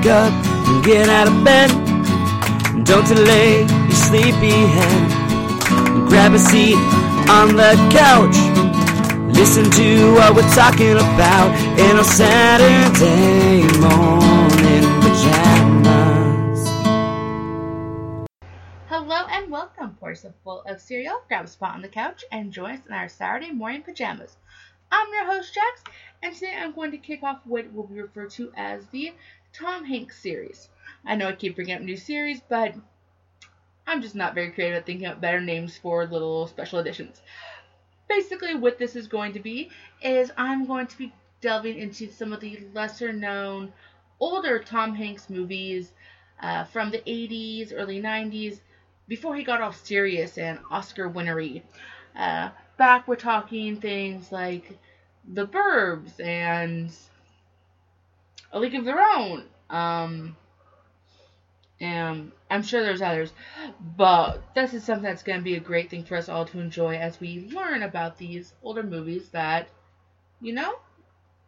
wake up and get out of bed. Don't delay your sleepy head. Grab a seat on the couch. Listen to what we're talking about in our Saturday morning pajamas. Hello and welcome, portion full of cereal. Grab a spot on the couch and join us in our Saturday morning pajamas. I'm your host, Jax, and today I'm going to kick off what will be referred to as the Tom Hanks series. I know I keep bringing up new series, but I'm just not very creative at thinking up better names for little special editions. Basically, what this is going to be is I'm going to be delving into some of the lesser known older Tom Hanks movies uh, from the 80s, early 90s, before he got all serious and Oscar winnery. Uh, back we're talking things like The Burbs and A League of Their Own. Um, and I'm sure there's others, but this is something that's going to be a great thing for us all to enjoy as we learn about these older movies that, you know,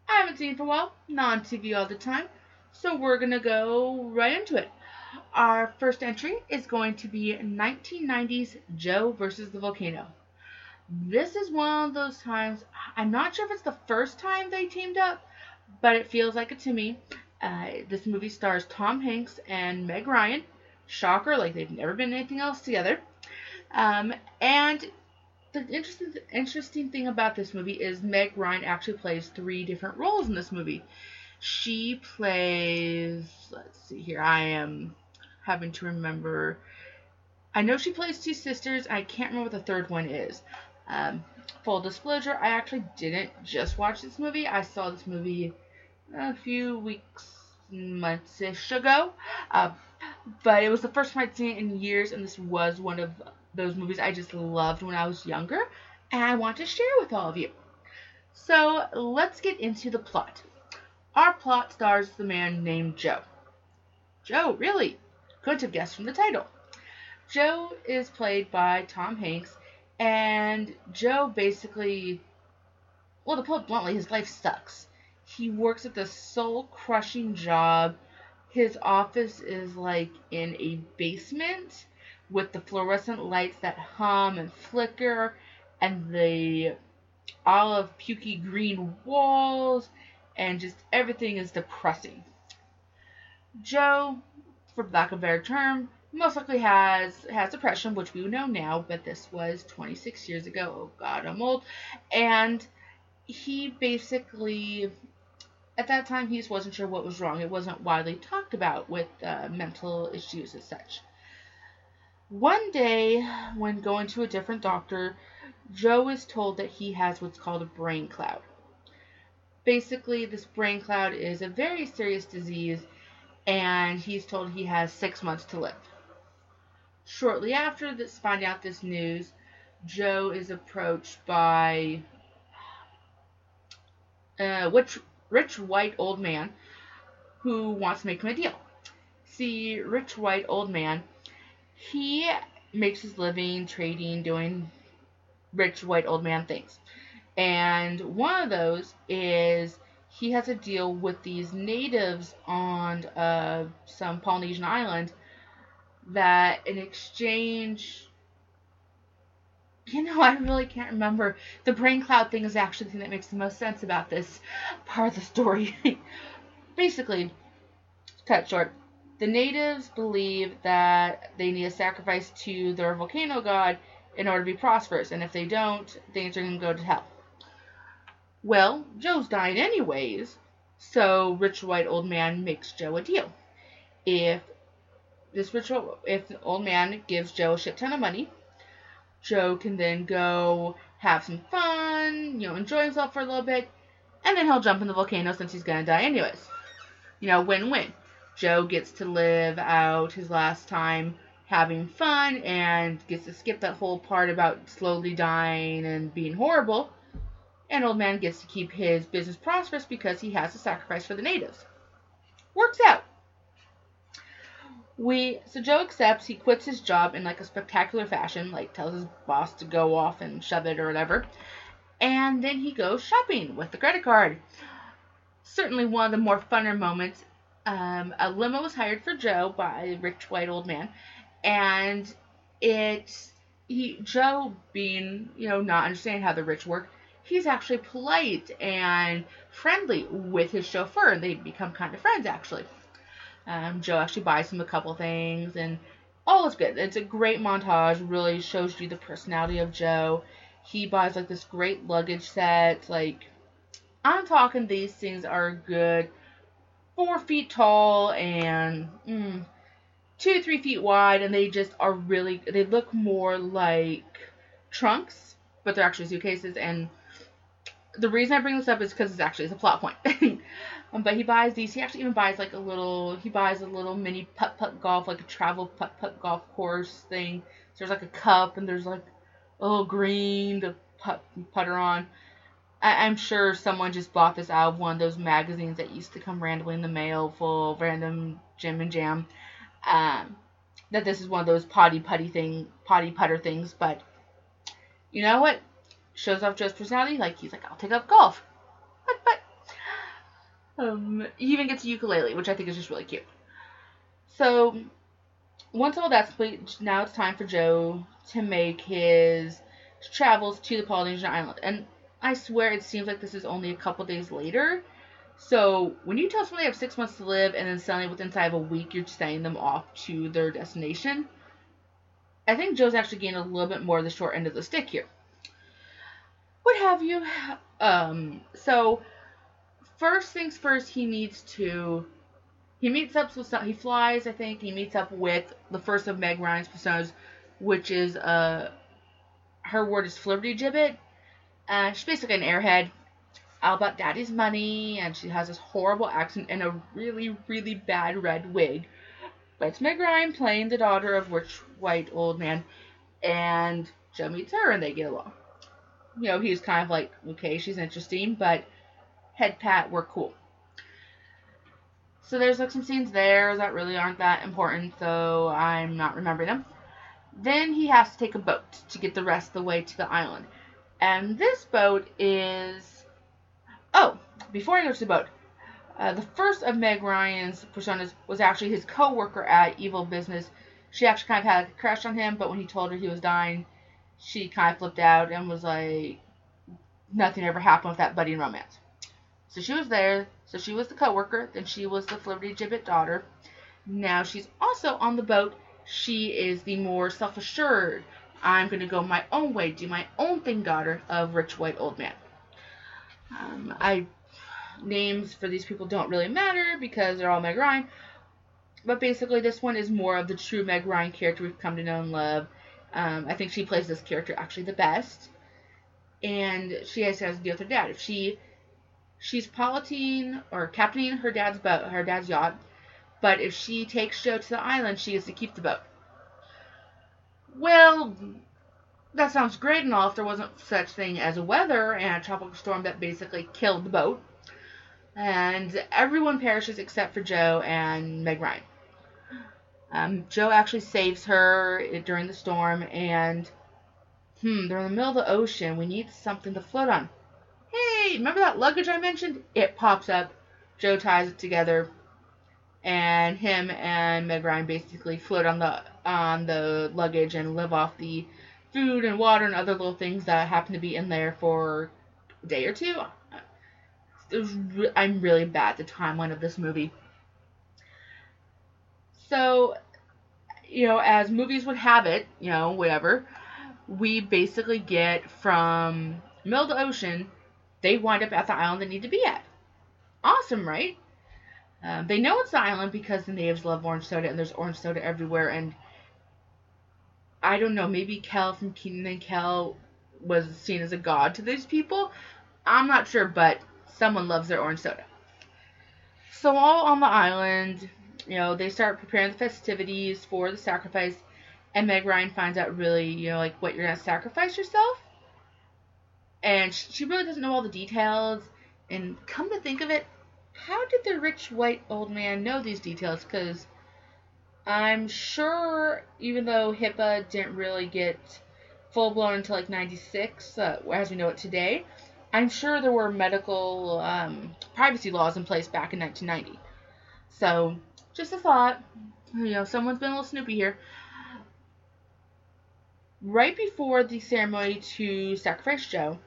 I haven't seen for a while, not on TV all the time. So we're going to go right into it. Our first entry is going to be 1990's Joe versus the Volcano this is one of those times. I'm not sure if it's the first time they teamed up, but it feels like it to me. Uh, this movie stars Tom Hanks and Meg Ryan. Shocker, like they've never been anything else together. Um, and the interesting interesting thing about this movie is Meg Ryan actually plays three different roles in this movie. She plays. Let's see here. I am having to remember. I know she plays two sisters. I can't remember what the third one is. Um, full disclosure, I actually didn't just watch this movie. I saw this movie a few weeks, months-ish ago. Uh, but it was the first time I'd seen it in years, and this was one of those movies I just loved when I was younger, and I want to share with all of you. So let's get into the plot. Our plot stars the man named Joe. Joe, really? Couldn't have guessed from the title. Joe is played by Tom Hanks, and Joe basically, well, to put it bluntly, his life sucks. He works at this soul crushing job. His office is like in a basement with the fluorescent lights that hum and flicker and the olive pukey green walls and just everything is depressing. Joe, for lack of a better term, most likely has has depression, which we know now, but this was 26 years ago. Oh God, I'm old. And he basically, at that time, he just wasn't sure what was wrong. It wasn't widely talked about with uh, mental issues as such. One day, when going to a different doctor, Joe is told that he has what's called a brain cloud. Basically, this brain cloud is a very serious disease, and he's told he has six months to live. Shortly after this, finding out this news, Joe is approached by a rich, rich white old man who wants to make him a deal. See, rich white old man, he makes his living trading, doing rich white old man things. And one of those is he has a deal with these natives on uh, some Polynesian island that in exchange you know, I really can't remember. The brain cloud thing is actually the thing that makes the most sense about this part of the story. Basically, cut short, the natives believe that they need a sacrifice to their volcano god in order to be prosperous, and if they don't, things are going to go to hell. Well, Joe's dying anyways, so rich white old man makes Joe a deal. If this ritual, if the old man gives Joe a shit ton of money, Joe can then go have some fun, you know, enjoy himself for a little bit, and then he'll jump in the volcano since he's gonna die anyways. You know, win-win. Joe gets to live out his last time having fun and gets to skip that whole part about slowly dying and being horrible. And old man gets to keep his business prosperous because he has to sacrifice for the natives. Works out. We so Joe accepts. He quits his job in like a spectacular fashion, like tells his boss to go off and shove it or whatever. And then he goes shopping with the credit card. Certainly one of the more funner moments um, a limo was hired for Joe by a rich white old man, and it he Joe being you know not understanding how the rich work, he's actually polite and friendly with his chauffeur, and they become kind of friends actually. Um, Joe actually buys him a couple things, and all is good. It's a great montage. Really shows you the personality of Joe. He buys like this great luggage set. Like I'm talking, these things are good, four feet tall and mm, two three feet wide, and they just are really. They look more like trunks, but they're actually suitcases. And the reason I bring this up is because it's actually it's a plot point. Um, but he buys these. He actually even buys like a little. He buys a little mini putt putt golf, like a travel putt putt golf course thing. So there's like a cup and there's like a little green to putt putter on. I, am sure someone just bought this out of one of those magazines that used to come randomly in the mail, full of random Jim and Jam. Um, that this is one of those potty putty thing, potty putter things. But you know what? Shows off Joe's personality. Like he's like, I'll take up golf. But but um, he even gets a ukulele, which I think is just really cute. So, once all that's complete, now it's time for Joe to make his travels to the Polynesian island. And I swear it seems like this is only a couple days later. So, when you tell someone they have six months to live and then suddenly within inside of a week you're sending them off to their destination, I think Joe's actually getting a little bit more of the short end of the stick here. What have you? Um, so first things first, he needs to. He meets up with some, he flies. I think he meets up with the first of Meg Ryan's personas, which is uh, her word is Flibbertigibbet. Uh, she's basically an airhead, all about daddy's money, and she has this horrible accent and a really really bad red wig. But it's Meg Ryan playing the daughter of rich white old man, and Joe meets her and they get along. You know, he's kind of like, okay, she's interesting, but head pat were cool. So there's like some scenes there that really aren't that important, so I'm not remembering them. Then he has to take a boat to get the rest of the way to the island. And this boat is. Oh, before I go to the boat, uh, the first of Meg Ryan's personas was actually his co worker at Evil Business. She actually kind of had a crush on him, but when he told her he was dying, she kind of flipped out and was like, nothing ever happened with that budding romance. So she was there. So she was the co-worker. Then she was the Flibbertigibbet daughter. Now she's also on the boat. She is the more self-assured. I'm going to go my own way, do my own thing daughter of Rich White Old Man. Um, I names for these people don't really matter because they're all Meg Ryan. But basically, this one is more of the true Meg Ryan character we've come to know and love. Um, I think she plays this character actually the best. And she has to deal with her dad. If she she's piloting or captaining her dad's boat, her dad's yacht. But if she takes Joe to the island, she has to keep the boat. Well, that sounds great and all if there wasn't such thing as a weather and a tropical storm that basically killed the boat. And everyone perishes except for Joe and Meg Ryan. Um, Joe actually saves her during the storm, and hmm, they're in the middle of the ocean. We need something to float on hey, remember that luggage I mentioned? It pops up. Joe ties it together, and him and Meg Ryan basically float on the on the luggage and live off the food and water and other little things that happen to be in there for a day or two. I'm really bad at the timeline of this movie. So, you know, as movies would have it, you know, whatever, we basically get from middle of the ocean they wind up at the island they need to be at. Awesome, right? Uh, they know it's the island because the natives love orange soda and there's orange soda everywhere. And I don't know, maybe Kel from Kenan and Kel was seen as a god to these people. I'm not sure, but someone loves their orange soda. So all on the island, you know, they start preparing the festivities for the sacrifice, and Meg Ryan finds out really, you know, like what you're gonna sacrifice yourself and she really doesn't know all the details. And come to think of it, how did the rich white old man know these details? Because I'm sure, even though HIPAA didn't really get full blown until like 96, uh, as we know it today, I'm sure there were medical um, privacy laws in place back in 1990. So, just a thought. You know, someone's been a little snoopy here. Right before the ceremony to sacrifice Joe,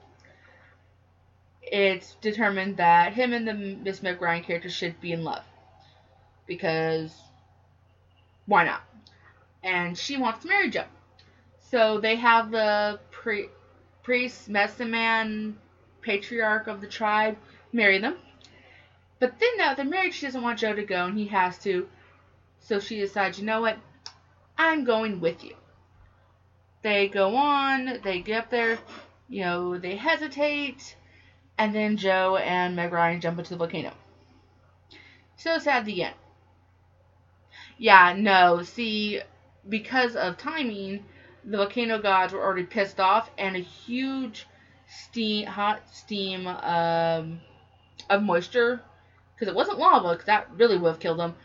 it's determined that him and the Miss Ryan character should be in love. Because why not? And she wants to marry Joe. So they have the pri- priest, medicine man, patriarch of the tribe marry them. But then now they're married, she doesn't want Joe to go, and he has to. So she decides, you know what? I'm going with you. They go on, they get up there, you know, they hesitate, and then Joe and Meg Ryan jump into the volcano. So sad the end. Yeah, no, see, because of timing, the volcano gods were already pissed off, and a huge steam, hot steam um, of moisture, because it wasn't lava, because that really would have killed them,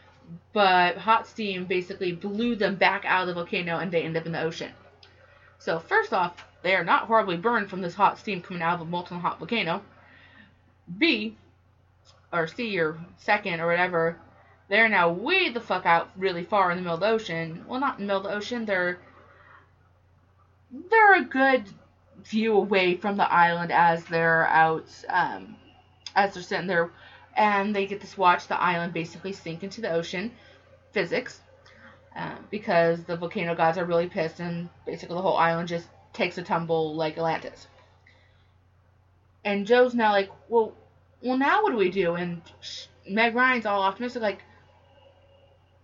but hot steam basically blew them back out of the volcano, and they end up in the ocean. So first off, they are not horribly burned from this hot steam coming out of a molten hot volcano. B, or C, or second, or whatever, they're now way the fuck out really far in the middle of the ocean. Well, not in the middle of the ocean, they're they're a good view away from the island as they're out, um, as they're sitting there, and they get to watch the island basically sink into the ocean. Physics, uh, because the volcano gods are really pissed, and basically the whole island just takes a tumble like Atlantis. And Joe's now like, well, well, now what do we do? And Meg Ryan's all optimistic, like,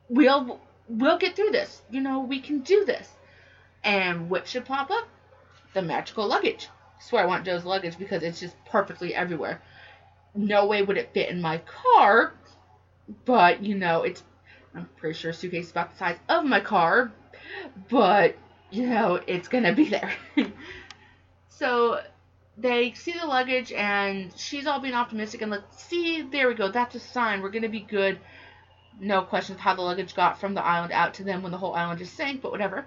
we'll we'll get through this. You know, we can do this. And what should pop up? The magical luggage. I swear I want Joe's luggage because it's just perfectly everywhere. No way would it fit in my car, but you know, it's I'm pretty sure suitcase is about the size of my car, but you know, it's gonna be there. so they see the luggage and she's all being optimistic and let's see, there we go, that's a sign, we're gonna be good. No questions of how the luggage got from the island out to them when the whole island just sank, but whatever.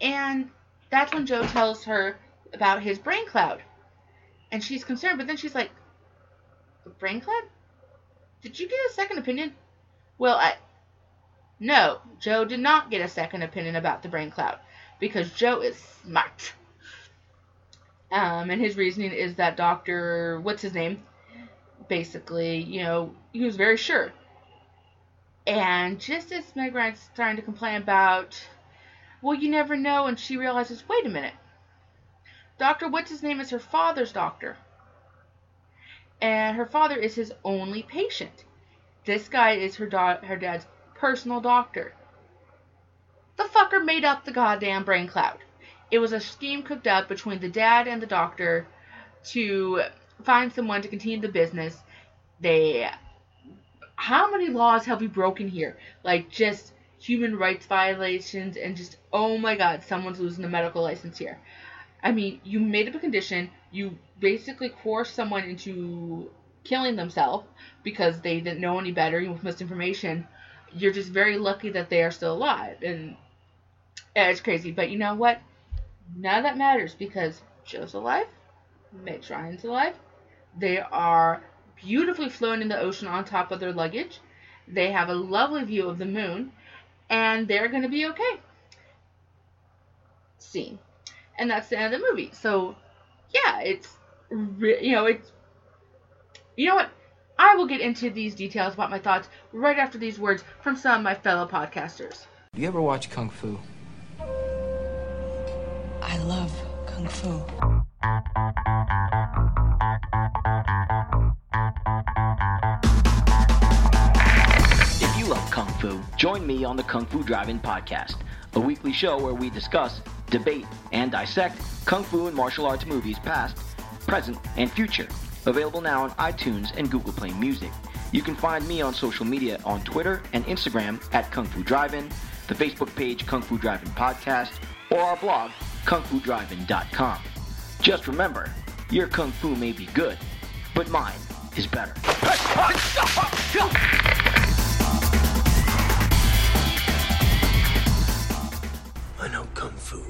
And that's when Joe tells her about his brain cloud. And she's concerned, but then she's like, brain cloud? Did you get a second opinion? Well, I. No, Joe did not get a second opinion about the brain cloud because Joe is smart. Um, and his reasoning is that Dr. What's his name? Basically, you know, he was very sure. And just as Meg Ryan's starting to complain about well, you never know, and she realizes, wait a minute. Dr. What's his name is her father's doctor. And her father is his only patient. This guy is her her dad's personal doctor. The fucker made up the goddamn brain cloud. It was a scheme cooked up between the dad and the doctor to find someone to continue the business. They how many laws have we broken here? Like just human rights violations and just oh my god, someone's losing a medical license here. I mean, you made up a condition, you basically coerced someone into killing themselves because they didn't know any better with misinformation. You're just very lucky that they are still alive, and it's crazy. But you know what? None of that matters because Joe's alive, Meg Ryan's alive. They are beautifully floating in the ocean on top of their luggage. They have a lovely view of the moon and they're going to be okay. Scene. And that's the end of the movie. So, yeah, it's, you know, it's, you know what? I will get into these details about my thoughts right after these words from some of my fellow podcasters. Do you ever watch Kung Fu? Love Kung Fu. If you love Kung Fu, join me on the Kung Fu Drive-In podcast, a weekly show where we discuss, debate, and dissect Kung Fu and martial arts movies past, present, and future. Available now on iTunes and Google Play Music. You can find me on social media on Twitter and Instagram at Kung Fu Drive-In, the Facebook page Kung Fu Drive-In Podcast, or our blog, kungfudrivein.com. Just remember, your Kung Fu may be good, but mine is better. I know Kung Fu.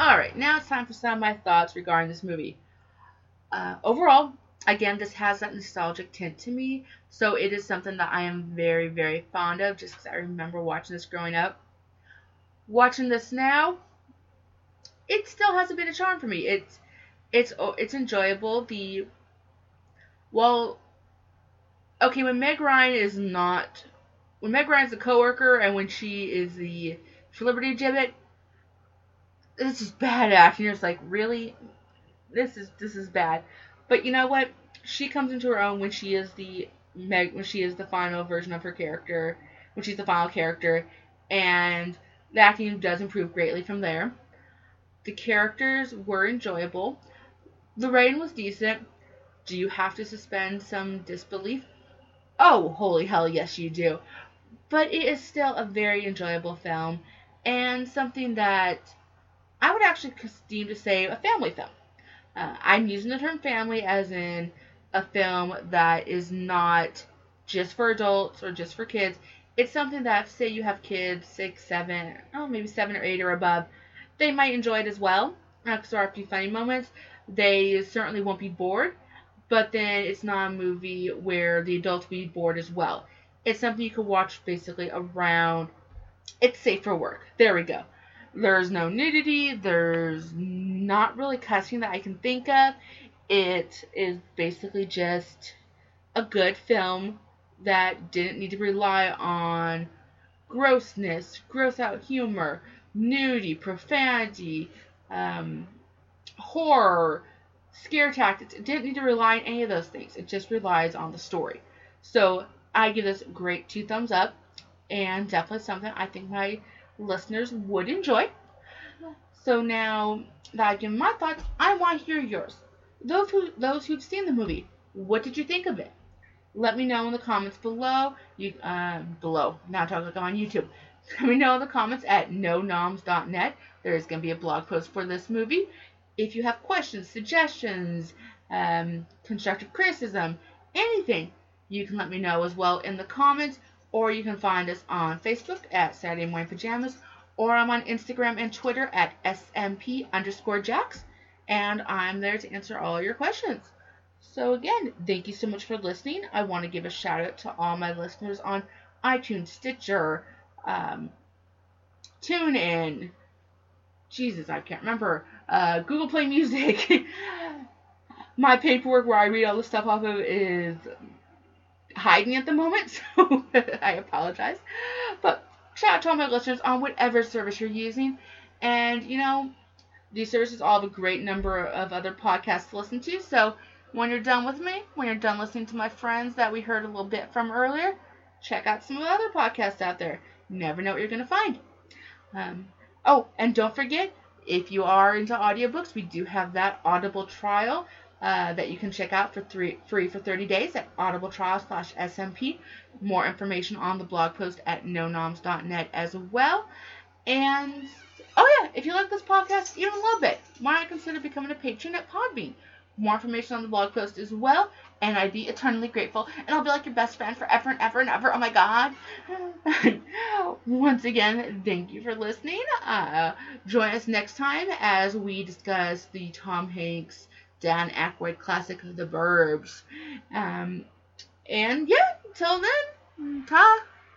Alright, now it's time for some of my thoughts regarding this movie. Uh, overall, again, this has that nostalgic tint to me, so it is something that I am very, very fond of just because I remember watching this growing up. Watching this now, it still has a bit of charm for me. It's it's oh, it's enjoyable. The well, okay, when Meg Ryan is not when Meg Ryan's a coworker and when she is the Flibbertigibbet, this is bad acting. It's like really, this is this is bad. But you know what? She comes into her own when she is the Meg when she is the final version of her character, when she's the final character, and the acting does improve greatly from there. The characters were enjoyable. The writing was decent. Do you have to suspend some disbelief? Oh, holy hell, yes, you do. But it is still a very enjoyable film and something that I would actually deem to say a family film. Uh, I'm using the term family as in a film that is not just for adults or just for kids. It's something that, say, you have kids six, seven, oh, maybe seven or eight or above, they might enjoy it as well. Uh, because there are a few funny moments. They certainly won't be bored, but then it's not a movie where the adults will be bored as well. It's something you can watch basically around. It's safe for work. There we go. There's no nudity. There's not really cussing that I can think of. It is basically just a good film that didn't need to rely on grossness, gross out humor, nudity, profanity, um, horror, scare tactics. It didn't need to rely on any of those things. It just relies on the story. So I give this great two thumbs up, and definitely something I think my listeners would enjoy. So now that I've given my thoughts, I want to hear yours. Those who those who've seen the movie, what did you think of it? Let me know in the comments below. You uh, below. Now talking like on YouTube. Let me know in the comments at nonoms.net. There is going to be a blog post for this movie. If you have questions, suggestions, um, constructive criticism, anything, you can let me know as well in the comments, or you can find us on Facebook at Saturday Morning Pajamas, or I'm on Instagram and Twitter at SMP underscore Jax, and I'm there to answer all your questions. So again, thank you so much for listening. I want to give a shout out to all my listeners on iTunes, Stitcher, um, TuneIn, Jesus, I can't remember, uh, Google Play Music. my paperwork where I read all the stuff off of is hiding at the moment, so I apologize. But shout out to all my listeners on whatever service you're using. And, you know, these services all have a great number of other podcasts to listen to. So when you're done with me, when you're done listening to my friends that we heard a little bit from earlier, check out some of the other podcasts out there. You never know what you're going to find. Um, oh, and don't forget, if you are into audiobooks, we do have that Audible trial uh, that you can check out for three, free for 30 days at audibletrial slash SMP. More information on the blog post at nonoms.net as well. And, oh yeah, if you like this podcast even a little bit, why not consider becoming a patron at Podbean? More information on the blog post as well, and I'd be eternally grateful. And I'll be like your best friend forever and ever and ever. Oh my god. Once again, thank you for listening. Uh, join us next time as we discuss the Tom Hanks Dan Aykroyd classic The Burbs. Um, and yeah, until then, ta.